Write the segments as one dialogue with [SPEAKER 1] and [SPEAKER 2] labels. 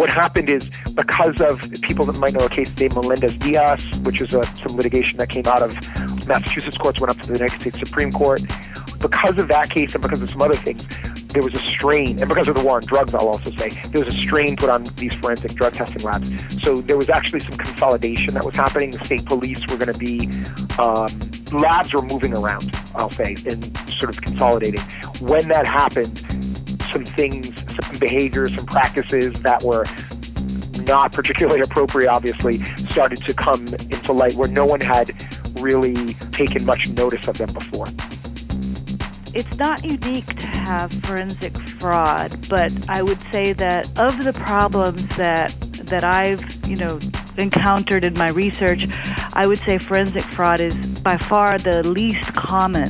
[SPEAKER 1] what happened is because of people that might know a case named Melendez Diaz, which is a, some litigation that came out of Massachusetts courts, went up to the United States Supreme Court. Because of that case and because of some other things, there was a strain, and because of the war on drugs, I'll also say, there was a strain put on these forensic drug testing labs. So there was actually some consolidation that was happening. The state police were going to be, um, labs were moving around, I'll say, and sort of consolidating. When that happened, some things, some behaviors, some practices that were not particularly appropriate, obviously, started to come into light where no one had really taken much notice of them before.
[SPEAKER 2] It's not unique to have forensic fraud, but I would say that of the problems that that I've, you know, encountered in my research, I would say forensic fraud is by far the least common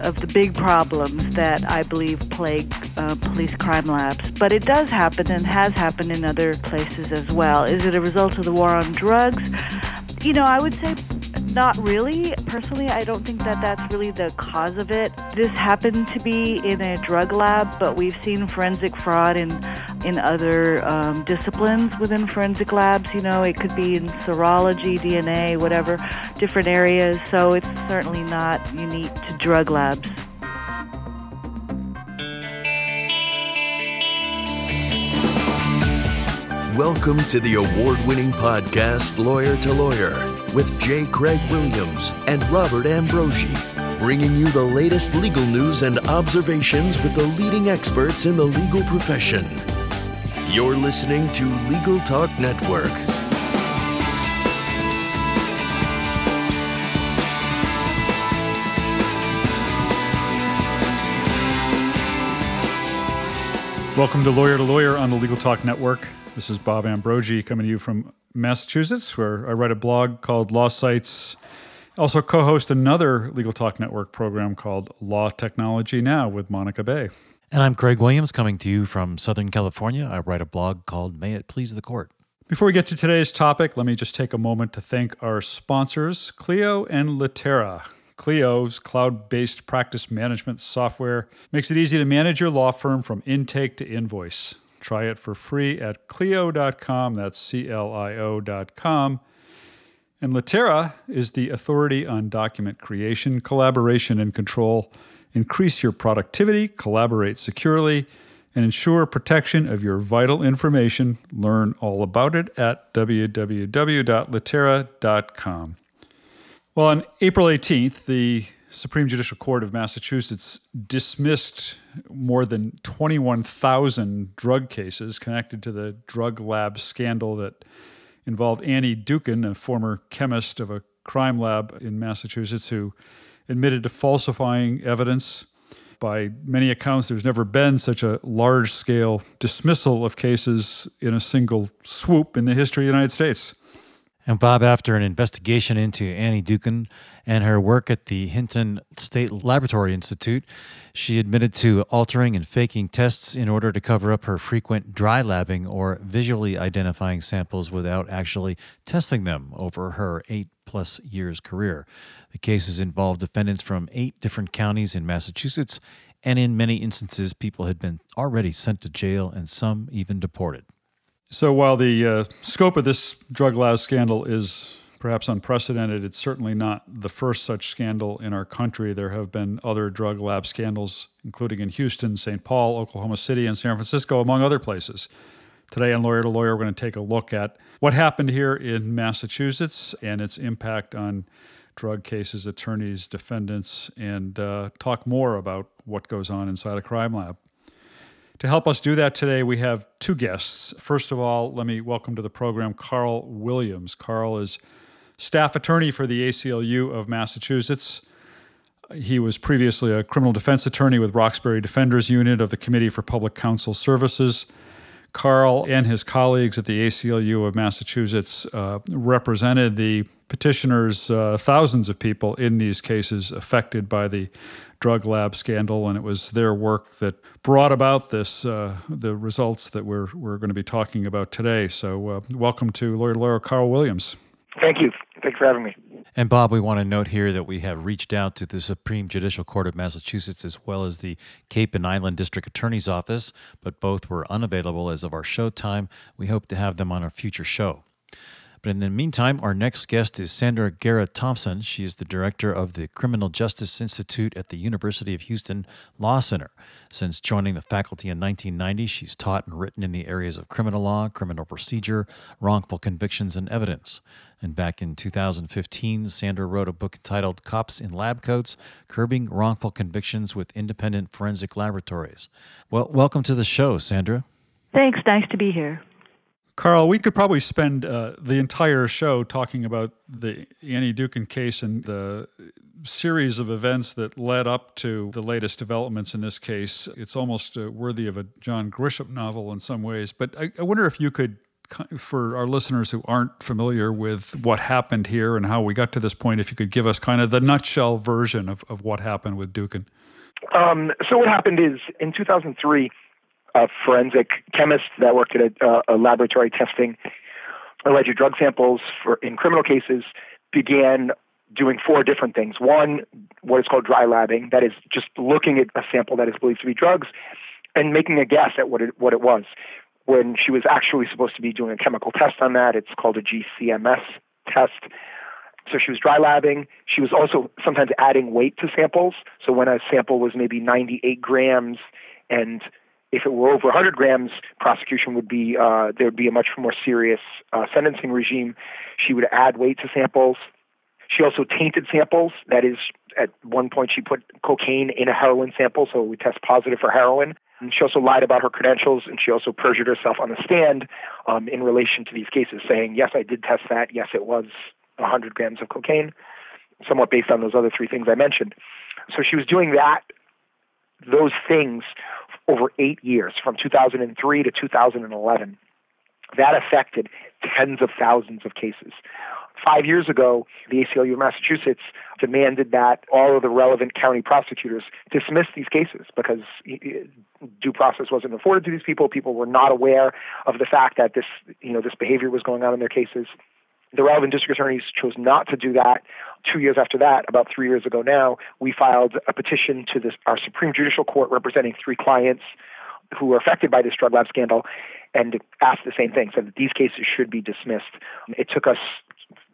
[SPEAKER 2] of the big problems that I believe plague uh, police crime labs. But it does happen and has happened in other places as well. Is it a result of the war on drugs? You know, I would say not really. Personally, I don't think that that's really the cause of it. This happened to be in a drug lab, but we've seen forensic fraud in in other um, disciplines within forensic labs. You know, it could be in serology, DNA, whatever, different areas. So it's certainly not unique to drug labs.
[SPEAKER 3] Welcome to the award winning podcast, Lawyer to Lawyer, with J. Craig Williams and Robert Ambrogi, bringing you the latest legal news and observations with the leading experts in the legal profession. You're listening to Legal Talk Network.
[SPEAKER 4] Welcome to Lawyer to Lawyer on the Legal Talk Network. This is Bob Ambrogi coming to you from Massachusetts, where I write a blog called Law Sites. Also, co host another Legal Talk Network program called Law Technology Now with Monica Bay.
[SPEAKER 5] And I'm Craig Williams coming to you from Southern California. I write a blog called May It Please the Court.
[SPEAKER 4] Before we get to today's topic, let me just take a moment to thank our sponsors, Clio and Litera. Clio's cloud based practice management software makes it easy to manage your law firm from intake to invoice. Try it for free at Clio.com. That's C L I O.com. And Litera is the authority on document creation, collaboration, and control. Increase your productivity, collaborate securely, and ensure protection of your vital information. Learn all about it at www.litera.com. Well, on April 18th, the Supreme Judicial Court of Massachusetts dismissed more than 21,000 drug cases connected to the drug lab scandal that involved Annie Dookhan, a former chemist of a crime lab in Massachusetts, who admitted to falsifying evidence. By many accounts, there's never been such a large scale dismissal of cases in a single swoop in the history of the United States.
[SPEAKER 5] And Bob, after an investigation into Annie Dookhan and her work at the Hinton State Laboratory Institute, she admitted to altering and faking tests in order to cover up her frequent dry labbing or visually identifying samples without actually testing them over her eight plus years career. The cases involved defendants from eight different counties in Massachusetts, and in many instances, people had been already sent to jail and some even deported.
[SPEAKER 4] So while the uh, scope of this drug lab scandal is perhaps unprecedented, it's certainly not the first such scandal in our country. There have been other drug lab scandals, including in Houston, St. Paul, Oklahoma City, and San Francisco, among other places. Today on Lawyer to Lawyer, we're going to take a look at what happened here in Massachusetts and its impact on drug cases, attorneys, defendants, and uh, talk more about what goes on inside a crime lab. To help us do that today, we have two guests. First of all, let me welcome to the program Carl Williams. Carl is staff attorney for the ACLU of Massachusetts. He was previously a criminal defense attorney with Roxbury Defenders Unit of the Committee for Public Counsel Services. Carl and his colleagues at the ACLU of Massachusetts uh, represented the petitioners, uh, thousands of people in these cases affected by the drug lab scandal, and it was their work that brought about this, uh, the results that we're, we're going to be talking about today. So, uh, welcome to Lawyer Lawyer Carl Williams.
[SPEAKER 1] Thank you. Thanks for having me.
[SPEAKER 5] And Bob, we want to note here that we have reached out to the Supreme Judicial Court of Massachusetts as well as the Cape and Island District Attorney's Office, but both were unavailable as of our show time. We hope to have them on a future show. But in the meantime, our next guest is Sandra Guerra Thompson. She is the director of the Criminal Justice Institute at the University of Houston Law Center. Since joining the faculty in 1990, she's taught and written in the areas of criminal law, criminal procedure, wrongful convictions, and evidence. And back in 2015, Sandra wrote a book entitled Cops in Lab Coats Curbing Wrongful Convictions with Independent Forensic Laboratories. Well, welcome to the show, Sandra.
[SPEAKER 2] Thanks. Nice to be here.
[SPEAKER 4] Carl, we could probably spend uh, the entire show talking about the Annie Dookhan case and the series of events that led up to the latest developments in this case. It's almost uh, worthy of a John Grisham novel in some ways. But I, I wonder if you could, for our listeners who aren't familiar with what happened here and how we got to this point, if you could give us kind of the nutshell version of, of what happened with Dookhan.
[SPEAKER 1] Um, so what happened is in 2003, a forensic chemist that worked at a, a laboratory testing alleged drug samples for in criminal cases began doing four different things. One, what is called dry labbing, that is just looking at a sample that is believed to be drugs and making a guess at what it what it was. When she was actually supposed to be doing a chemical test on that, it's called a GCMS test. So she was dry labbing. She was also sometimes adding weight to samples. So when a sample was maybe 98 grams and if it were over 100 grams, prosecution would be uh, there would be a much more serious uh, sentencing regime. She would add weight to samples. She also tainted samples. That is, at one point, she put cocaine in a heroin sample, so we test positive for heroin. And she also lied about her credentials, and she also perjured herself on the stand um, in relation to these cases, saying, "Yes, I did test that. Yes, it was 100 grams of cocaine." Somewhat based on those other three things I mentioned. So she was doing that, those things over eight years, from 2003 to 2011. That affected tens of thousands of cases. Five years ago, the ACLU of Massachusetts demanded that all of the relevant county prosecutors dismiss these cases because due process wasn't afforded to these people. People were not aware of the fact that this, you know, this behavior was going on in their cases. The relevant district attorneys chose not to do that. Two years after that, about three years ago now, we filed a petition to this, our Supreme Judicial Court representing three clients who were affected by this drug lab scandal and asked the same thing, said that these cases should be dismissed. It took us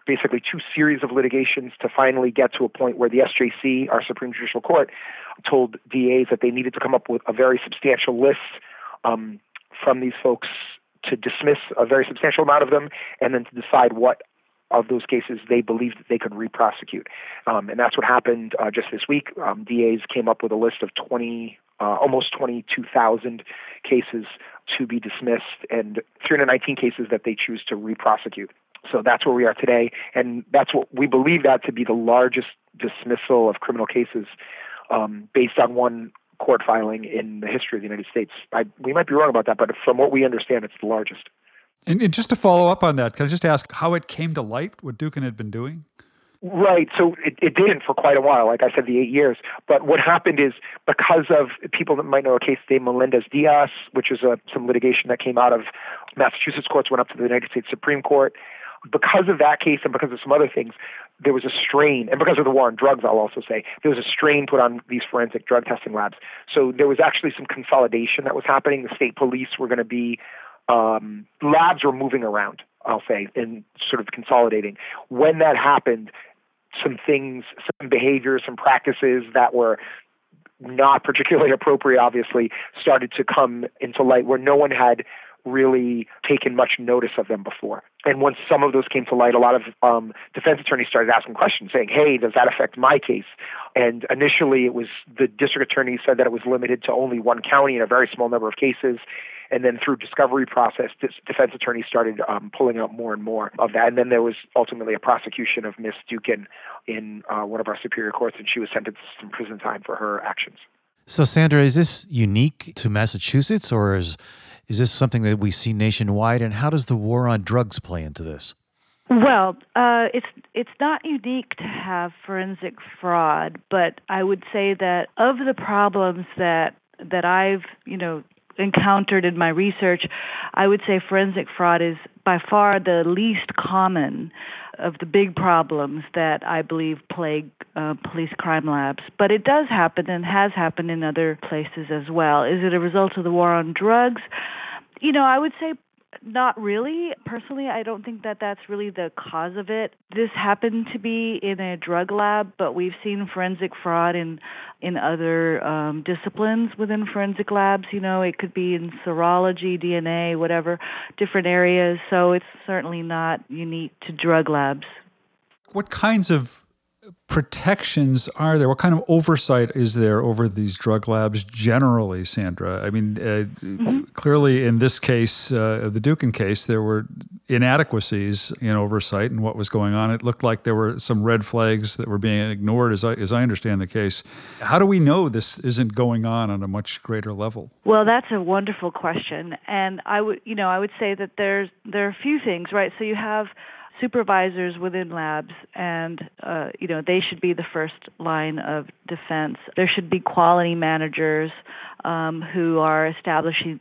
[SPEAKER 1] basically two series of litigations to finally get to a point where the SJC, our Supreme Judicial Court, told DAs that they needed to come up with a very substantial list um, from these folks to dismiss a very substantial amount of them and then to decide what of those cases they believed that they could re-prosecute. Um, and that's what happened uh, just this week. Um, DAs came up with a list of 20, uh, almost 22,000 cases to be dismissed and 319 cases that they choose to re-prosecute. So that's where we are today. And that's what we believe that to be the largest dismissal of criminal cases um, based on one court filing in the history of the United States. I, we might be wrong about that, but from what we understand, it's the largest.
[SPEAKER 4] And, and, just to follow up on that, can I just ask how it came to light what Dookhan had been doing?
[SPEAKER 1] Right. So it, it didn't for quite a while, like I said, the eight years. But what happened is because of people that might know a case named Melendez Diaz, which is a, some litigation that came out of Massachusetts courts, went up to the United States Supreme Court. Because of that case and because of some other things, there was a strain, and because of the war on drugs, I'll also say, there was a strain put on these forensic drug testing labs. So there was actually some consolidation that was happening. The state police were going to be um, labs were moving around, I'll say, and sort of consolidating. When that happened, some things, some behaviors, some practices that were not particularly appropriate, obviously, started to come into light where no one had really taken much notice of them before. And once some of those came to light, a lot of um, defense attorneys started asking questions, saying, "Hey, does that affect my case?" And initially, it was the district attorney said that it was limited to only one county in a very small number of cases. And then through discovery process, defense attorneys started um, pulling out more and more of that. And then there was ultimately a prosecution of Miss Dookhan in uh, one of our superior courts, and she was sentenced to some prison time for her actions.
[SPEAKER 5] So, Sandra, is this unique to Massachusetts, or is is this something that we see nationwide? And how does the war on drugs play into this?
[SPEAKER 2] Well, uh, it's it's not unique to have forensic fraud, but I would say that of the problems that that I've you know encountered in my research, I would say forensic fraud is by far the least common of the big problems that I believe plague uh, police crime labs. But it does happen and has happened in other places as well. Is it a result of the war on drugs? You know, I would say not really. Personally, I don't think that that's really the cause of it. This happened to be in a drug lab, but we've seen forensic fraud in in other um, disciplines within forensic labs. You know, it could be in serology, DNA, whatever, different areas. So it's certainly not unique to drug labs.
[SPEAKER 4] What kinds of protections are there? What kind of oversight is there over these drug labs generally, Sandra? I mean, uh, mm-hmm. clearly in this case, uh, the Dookhan case, there were inadequacies in oversight and what was going on. It looked like there were some red flags that were being ignored, as I, as I understand the case. How do we know this isn't going on on a much greater level?
[SPEAKER 2] Well, that's a wonderful question, and I would, you know, I would say that there's there are a few things, right? So you have supervisors within labs, and uh, you know they should be the first line of defense. There should be quality managers um, who are establishing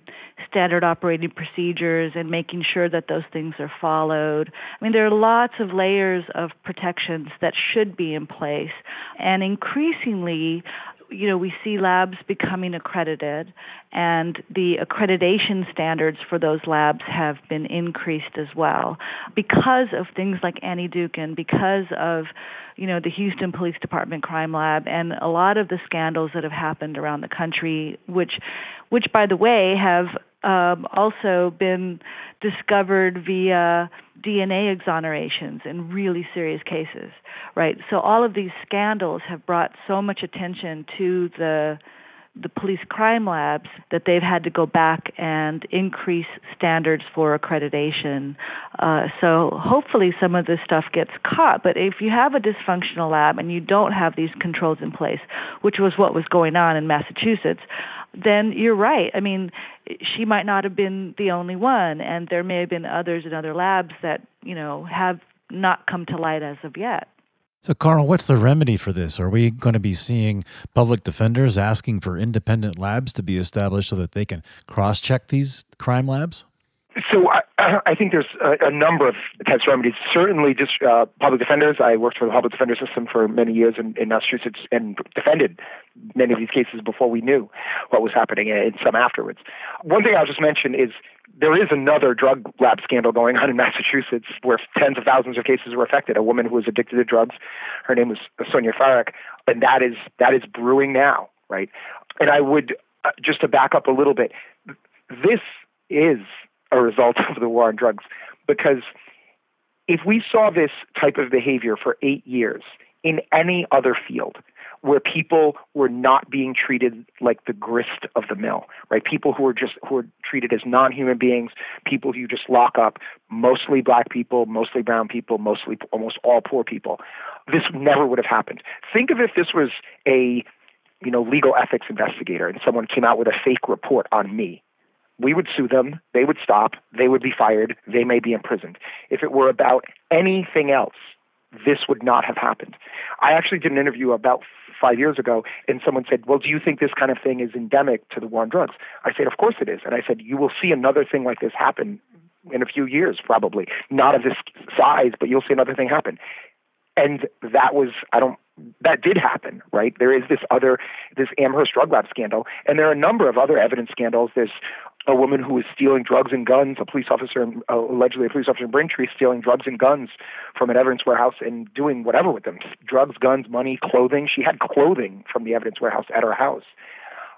[SPEAKER 2] standard operating procedures and making sure that those things are followed. I mean, there are lots of layers of protections that should be in place, and increasingly, you know, we see labs becoming accredited, and the accreditation standards for those labs have been increased as well. Because of things like Annie Dookhan, because of you know the Houston Police Department crime lab, and a lot of the scandals that have happened around the country, which, which by the way, have um, also been discovered via DNA exonerations in really serious cases, right? So all of these scandals have brought so much attention to the the police crime labs that they've had to go back and increase standards for accreditation. Uh, so hopefully some of this stuff gets caught. But if you have a dysfunctional lab and you don't have these controls in place, which was what was going on in Massachusetts, then you're right. I mean, she might not have been the only one, and there may have been others in other labs that you know have not come to light as of yet.
[SPEAKER 5] So, Carl, what's the remedy for this? Are we going to be seeing public defenders asking for independent labs to be established so that they can cross check these crime labs?
[SPEAKER 1] So I, I think there's a, a, number of types of remedies. Certainly, just uh, public defenders. I worked for the public defender system for many years in, in, Massachusetts and defended many of these cases before we knew what was happening, and some afterwards. One thing I'll just mention is there is another drug lab scandal going on in Massachusetts where tens of thousands of cases were affected. A woman who was addicted to drugs, her name was Sonja Farak, and that is that is brewing now, right? And I would uh, just to back up a little bit, this is a result of the war on drugs. Because if we saw this type of behavior for eight years in any other field, where people were not being treated like the grist of the mill, right? People who were just who were treated as non-human beings, people who you just lock up, mostly black people, mostly brown people, mostly almost all poor people. This never would have happened. Think of if this was a you know legal ethics investigator and someone came out with a fake report on me we would sue them, they would stop, they would be fired, they may be imprisoned. If it were about anything else, this would not have happened. I actually did an interview about five years ago, and someone said, Well, do you think this kind of thing is endemic to the war on drugs? I said, Of course it is. And I said, You will see another thing like this happen in a few years, probably. Not of this size, but you'll see another thing happen. And that was, I don't, that did happen, right? There is this other, this Amherst drug lab scandal, and there are a number of other evidence scandals. There's a woman who was stealing drugs and guns, a police officer, uh, allegedly a police officer in Braintree, stealing drugs and guns from an evidence warehouse and doing whatever with them drugs, guns, money, clothing. She had clothing from the evidence warehouse at her house.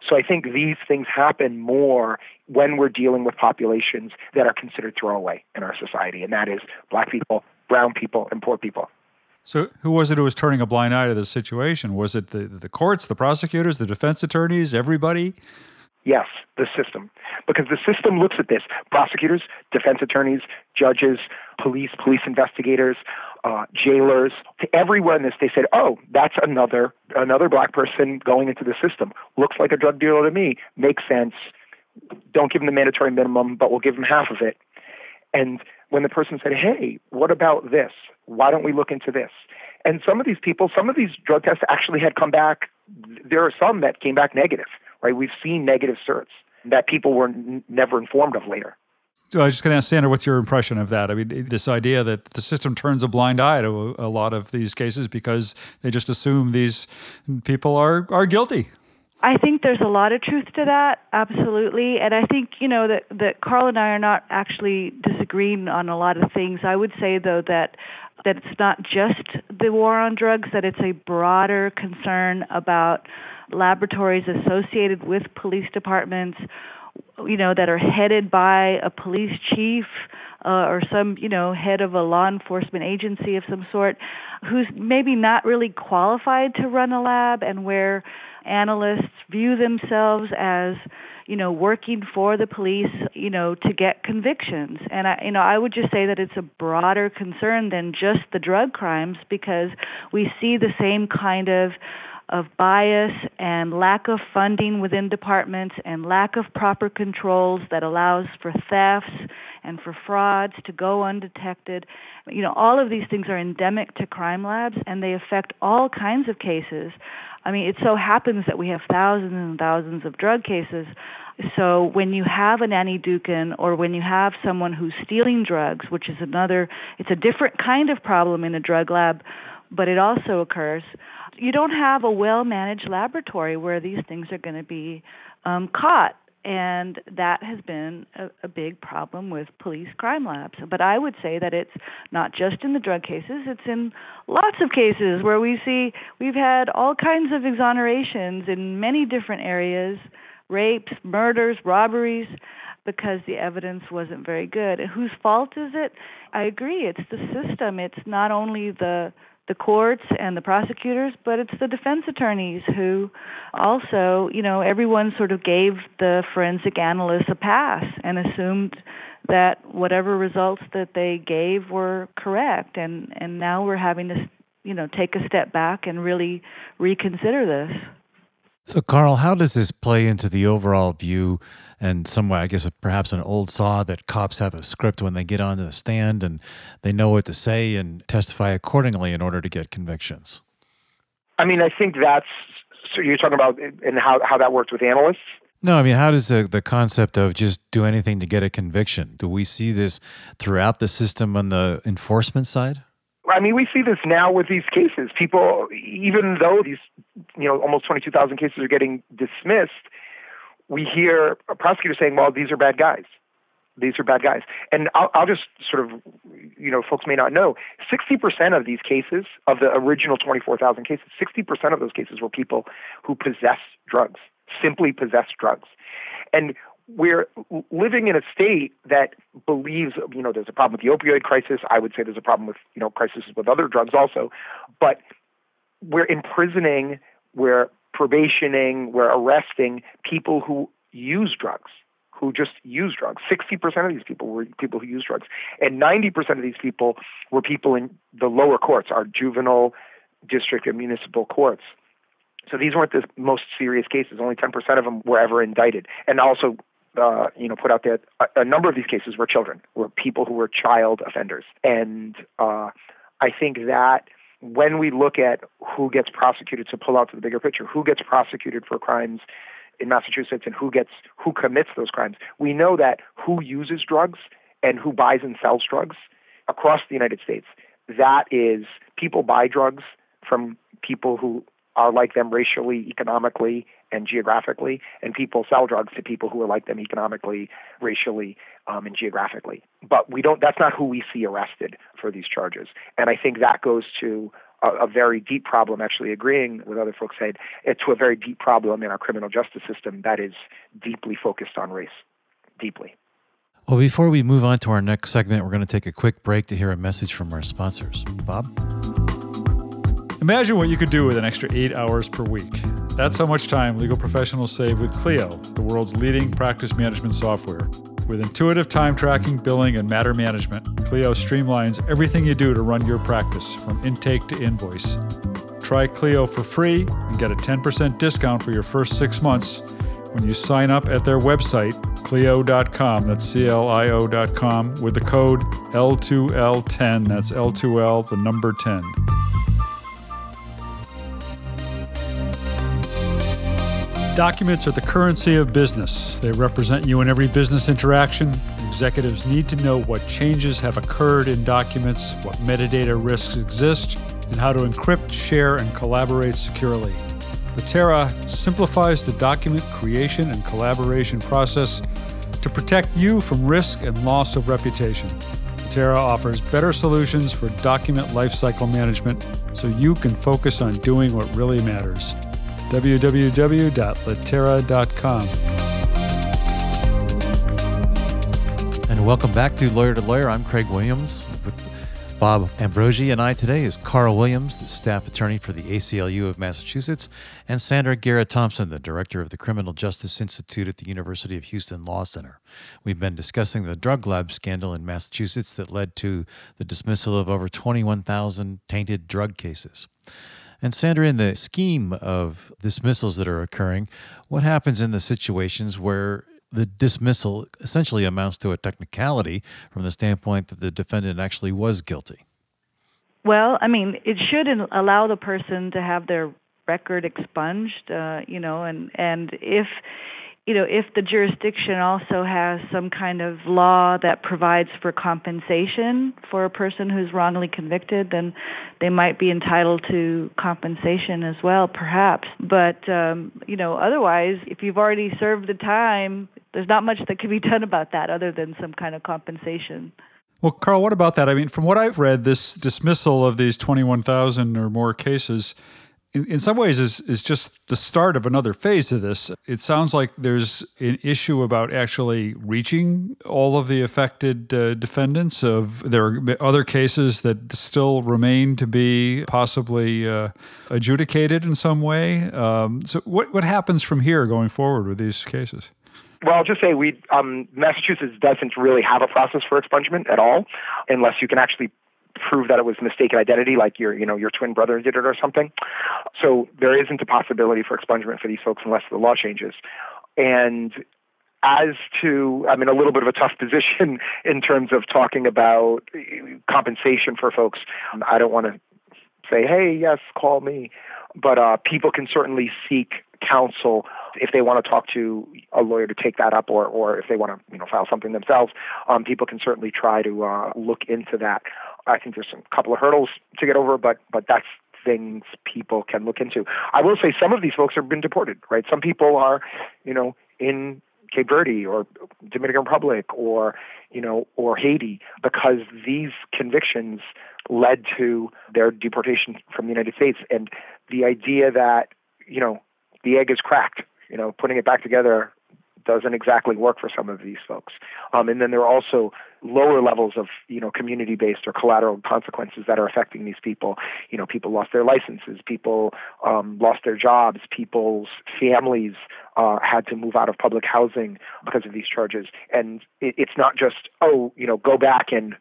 [SPEAKER 1] So I think these things happen more when we're dealing with populations that are considered throwaway in our society, and that is black people, brown people, and poor people.
[SPEAKER 4] So, who was it who was turning a blind eye to this situation? Was it the, the courts, the prosecutors, the defense attorneys, everybody?
[SPEAKER 1] Yes, the system. Because the system looks at this prosecutors, defense attorneys, judges, police, police investigators, uh, jailers, to everywhere in this, they said, oh, that's another, another black person going into the system. Looks like a drug dealer to me. Makes sense. Don't give them the mandatory minimum, but we'll give them half of it. And when the person said, hey, what about this? Why don't we look into this? And some of these people, some of these drug tests actually had come back. There are some that came back negative right? We've seen negative certs. that people were n- never informed of later.
[SPEAKER 4] So I was just going to ask Sandra, what's your impression of that? I mean, this idea that the system turns a blind eye to a, a lot of these cases because they just assume these people are are guilty.
[SPEAKER 2] I think there's a lot of truth to that, absolutely. And I think, you know, that, that Carl and I are not actually disagreeing on a lot of things. I would say, though, that that it's not just the war on drugs, that it's a broader concern about laboratories associated with police departments, you know, that are headed by a police chief uh, or some, you know, head of a law enforcement agency of some sort who's maybe not really qualified to run a lab and where analysts view themselves as you know working for the police you know to get convictions. And i you know i would just say that it's a broader concern than just the drug crimes because we see the same kind of of bias and lack of funding within departments and lack of proper controls that allows for thefts and for frauds to go undetected. You know, all of these things are endemic to crime labs and they affect all kinds of cases. I mean, it so happens that we have thousands and thousands of drug cases. So when you have an Annie Dookhan or when you have someone who's stealing drugs, which is another, it's a different kind of problem in a drug lab, but it also occurs. You don't have a well managed laboratory where these things are going to be um, caught and that has been a, a, big problem with police crime labs. But I would say that it's not just in the drug cases; it's in lots of cases where we see we've had all kinds of exonerations in many different areas, rapes, murders, robberies, because the evidence wasn't very good. Whose fault is it? I agree; it's the system. It's not only the the courts and the prosecutors, but it's the defense attorneys who also, you know, everyone sort of gave the forensic analysts a pass and assumed that whatever results that they gave were correct. And and now we're having to you know take a step back and really reconsider this
[SPEAKER 5] so carl how does this play into the overall view and some way, I guess, perhaps an old saw that cops have a script when they get onto the stand and they know what to say and testify accordingly in order to get convictions.
[SPEAKER 1] I mean, I think that's so you're talking about and how how that works with analysts.
[SPEAKER 5] No, I mean, how does the, the concept of just do anything to get a conviction? Do we see this throughout the system on the enforcement side?
[SPEAKER 1] I mean, we see this now with these cases. People, even though these, you know, almost 22,000 cases are getting dismissed, we hear a prosecutor saying, well, these are bad guys. These are bad guys. And I'll, I'll just sort of, you know, folks may not know, 60% of these cases, of the original 24,000 cases, 60% of those cases were people who possess drugs, simply possess drugs. And we're living in a state that believes, you know, there's a problem with the opioid crisis. I would say there's a problem with, you know, crises with other drugs also. But we're imprisoning, we're probationing, we're arresting people who use drugs, who just use drugs. 60% of these people were people who use drugs. And 90% of these people were people in the lower courts, our juvenile district and municipal courts. So these weren't the most serious cases. Only 10% of them were ever indicted. And also, uh, you know, put out that a, a, number of these cases were children, were people who were child offenders. And uh, I think that when we look at who gets prosecuted, to pull out to the bigger picture, who gets prosecuted for crimes in Massachusetts and who gets who commits those crimes, we know that who uses drugs and who buys and sells drugs across the United States. That is, people buy drugs from people who are like them racially, economically, and geographically, and people sell drugs to people who are like them economically, racially, um, and geographically. But we don't. That's not who we see arrested for these charges. And I think that goes to a, a very deep problem. Actually, agreeing with other folks said it's to a very deep problem in our criminal justice system that is deeply focused on race, deeply.
[SPEAKER 5] Well, before we move on to our next segment, we're going to take a quick break to hear a message from our sponsors. Bob.
[SPEAKER 4] Imagine what you could do with an extra eight hours per week. That's how much time legal professionals save with Clio, the world's leading practice management software. With intuitive time tracking, billing, and matter management, Clio streamlines everything you do to run your practice, from intake to invoice. Try Clio for free and get a 10% discount for your first six months when you sign up at their website, Clio.com. That's C L I O.com with the code L2L10. That's L2L, the number 10. Documents are the currency of business. They represent you in every business interaction. Executives need to know what changes have occurred in documents, what metadata risks exist, and how to encrypt, share, and collaborate securely. Litera simplifies the document creation and collaboration process to protect you from risk and loss of reputation. Litera offers better solutions for document lifecycle management so you can focus on doing what really matters www.litera.com.
[SPEAKER 5] And welcome back to Lawyer to Lawyer. I'm Craig Williams with Bob Ambrogi, and I today is Carl Williams, the staff attorney for the ACLU of Massachusetts, and Sandra Guerra Thompson, the director of the Criminal Justice Institute at the University of Houston Law Center. We've been discussing the drug lab scandal in Massachusetts that led to the dismissal of over 21,000 tainted drug cases. And Sandra, in the scheme of dismissals that are occurring, what happens in the situations where the dismissal essentially amounts to a technicality from the standpoint that the defendant actually was guilty?
[SPEAKER 2] Well, I mean, it should allow the person to have their record expunged, uh, you know, and and if you know, if the jurisdiction also has some kind of law that provides for compensation for a person who's wrongly convicted, then they might be entitled to compensation as well, perhaps. But, um, you know, otherwise, if you've already served the time, there's not much that can be done about that other than some kind of compensation.
[SPEAKER 4] Well, Carl, what about that? I mean, from what I've read, this dismissal of these 21,000 or more cases in, in some ways is is just the start of another phase of this. It sounds like there's an issue about actually reaching all of the affected uh, defendants. Of there are other cases that still remain to be possibly uh, adjudicated in some way. Um, so, what what happens from here going forward with these cases?
[SPEAKER 1] Well, I'll just say we um, Massachusetts doesn't really have a process for expungement at all, unless you can actually prove that it was mistaken identity, like your you know your twin brother did it or something. So there isn't a possibility for expungement for these folks unless the law changes. And as to, I'm in a little bit of a tough position in terms of talking about compensation for folks. I don't want to say, hey, yes, call me, but uh, people can certainly seek counsel if they want to talk to a lawyer to take that up, or or if they want to you know file something themselves. Um, people can certainly try to uh, look into that. I think there's a couple of hurdles to get over, but but that's things people can look into. I will say some of these folks have been deported, right? Some people are, you know, in Cape Verde or Dominican Republic or you know or Haiti because these convictions led to their deportation from the United States and the idea that you know the egg is cracked you know putting it back together doesn't exactly work for some of these folks. Um, and then there are also lower levels of you know community based or collateral consequences that are affecting these people. You know, people lost their licenses, people um, lost their jobs, people's families uh, had to move out of public housing because of these charges. And it, it's not just oh you know go back and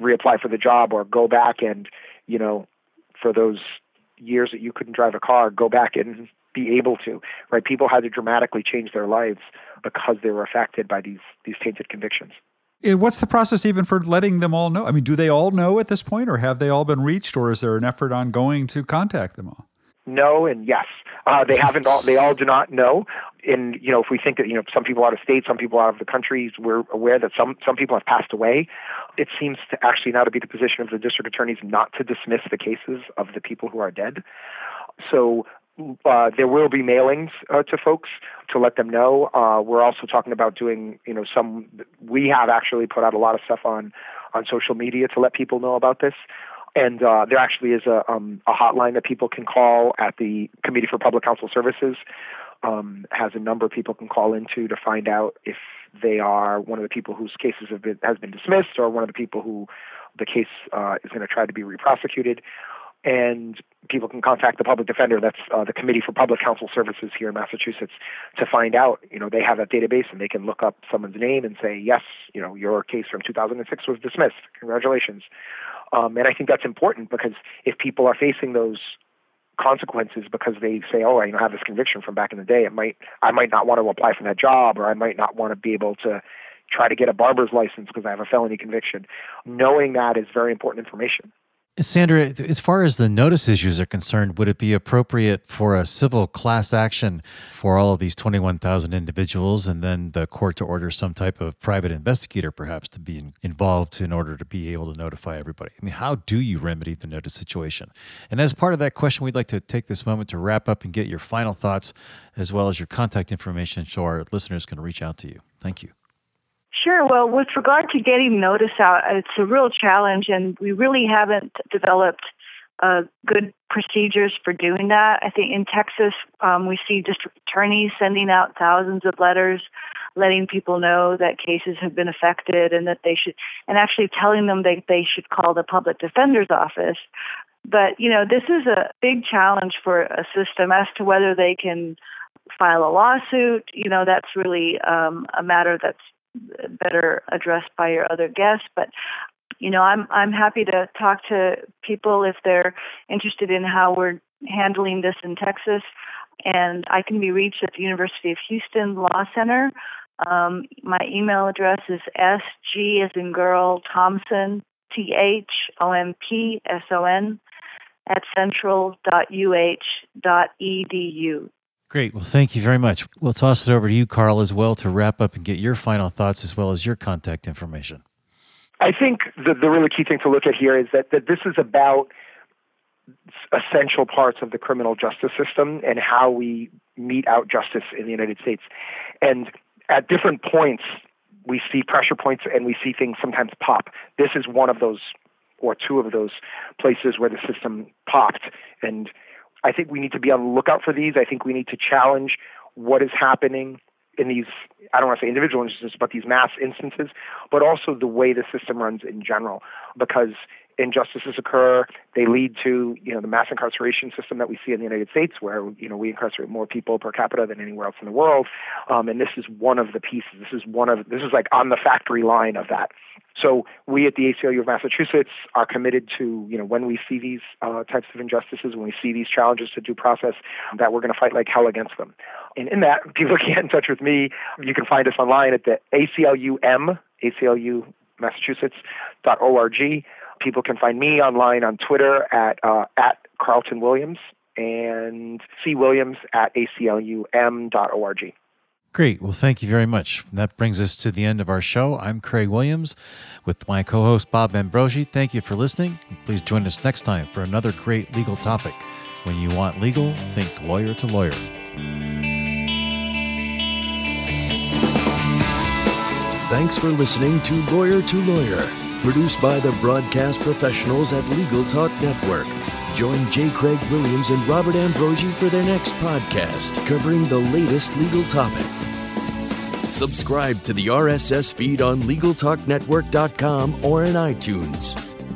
[SPEAKER 1] reapply for the job or go back and you know for those years that you couldn't drive a car, go back and be able to, right? People had to dramatically change their lives because they were affected by these these tainted convictions.
[SPEAKER 4] What's the process even for letting them all know? I mean, do they all know at this point, or have they all been reached, or is there an effort ongoing to contact them all?
[SPEAKER 1] No and yes. Uh, they haven't all. They all do not know. And you know, if we think that you know some people out of state, some people out of the countries, we're aware that some some people have passed away. It seems to actually now to be the position of the district attorneys not to dismiss the cases of the people who are dead. So uh, there will be mailings uh, to folks to let them know. Uh, we're also talking about doing, you know, some. We have actually put out a lot of stuff on on social media to let people know about this. And uh, there actually is a, um, a hotline that people can call at the Committee for Public Counsel Services. Um, has a number people can call into to find out if they are one of the people whose cases have been has been dismissed or one of the people who the case uh, is going to try to be reprosecuted and people can contact the public defender. That's uh, the Committee for Public Counsel Services here in Massachusetts to find out. You know, they have a database and they can look up someone's name and say, yes, you know, your case from 2006 was dismissed. Congratulations. Um, and I think that's important because if people are facing those consequences because they say, oh, I you know, have this conviction from back in the day, it might I might not want to apply for that job, or I might not want to be able to try to get a barber's license because I have a felony conviction. Knowing that is very important information.
[SPEAKER 5] Sandra, as far as the notice issues are concerned, would it be appropriate for a civil class action for all of these 21,000 individuals and then the court to order some type of private investigator perhaps to be involved in order to be able to notify everybody? I mean, how do you remedy the notice situation? And as part of that question, we'd like to take this moment to wrap up and get your final thoughts as well as your contact information so our listeners can reach out to you. Thank you.
[SPEAKER 6] Sure. Well, with regard to getting notice out, it's a real challenge, and we really haven't developed uh, good procedures for doing that. I think in Texas, um, we see district attorneys sending out thousands of letters letting people know that cases have been affected and that they should, and actually telling them that they should call the public defender's office. But, you know, this is a big challenge for a system as to whether they can file a lawsuit. You know, that's really um, a matter that's better addressed by your other guests. But you know, I'm I'm happy to talk to people if they're interested in how we're handling this in Texas. And I can be reached at the University of Houston Law Center. Um, my email address is sg as in girl thompson t h o m p s o n at central.uh.edu.
[SPEAKER 5] Great. Well, thank you very much. We'll toss it over to you, Carl, as well to wrap up and get your final thoughts as well as your contact information.
[SPEAKER 1] I think the, the really key thing to look at here is that, that this is about essential parts of the criminal justice system and how we mete out justice in the United States. And at different points, we see pressure points and we see things sometimes pop. This is one of those or two of those places where the system popped and I think we need to be on the lookout for these. I think we need to challenge what is happening in these I don't want to say individual instances, but these mass instances, but also the way the system runs in general. Because injustices occur, they lead to you know the mass incarceration system that we see in the United States, where you know we incarcerate more people per capita than anywhere else in the world, um, and this is one of the pieces. This is one of this is like on the factory line of that. So we at the ACLU of Massachusetts are committed to, you know, when we see these uh, types of injustices, when we see these challenges to due process, that we're going to fight like hell against them. And in that, people can get in touch with me. You can find us online at the ACLUM, ACLU Massachusetts.org. People can find me online on Twitter at uh, at Carlton Williams and C Williams at ACLUM.org.
[SPEAKER 5] Great. Well, thank you very much. That brings us to the end of our show. I'm Craig Williams with my co host Bob Ambrogi. Thank you for listening. Please join us next time for another great legal topic. When you want legal, think lawyer to lawyer.
[SPEAKER 3] Thanks for listening to Lawyer to Lawyer, produced by the broadcast professionals at Legal Talk Network. Join J. Craig Williams and Robert Ambrogi for their next podcast covering the latest legal topic. Subscribe to the RSS feed on LegalTalkNetwork.com or in iTunes.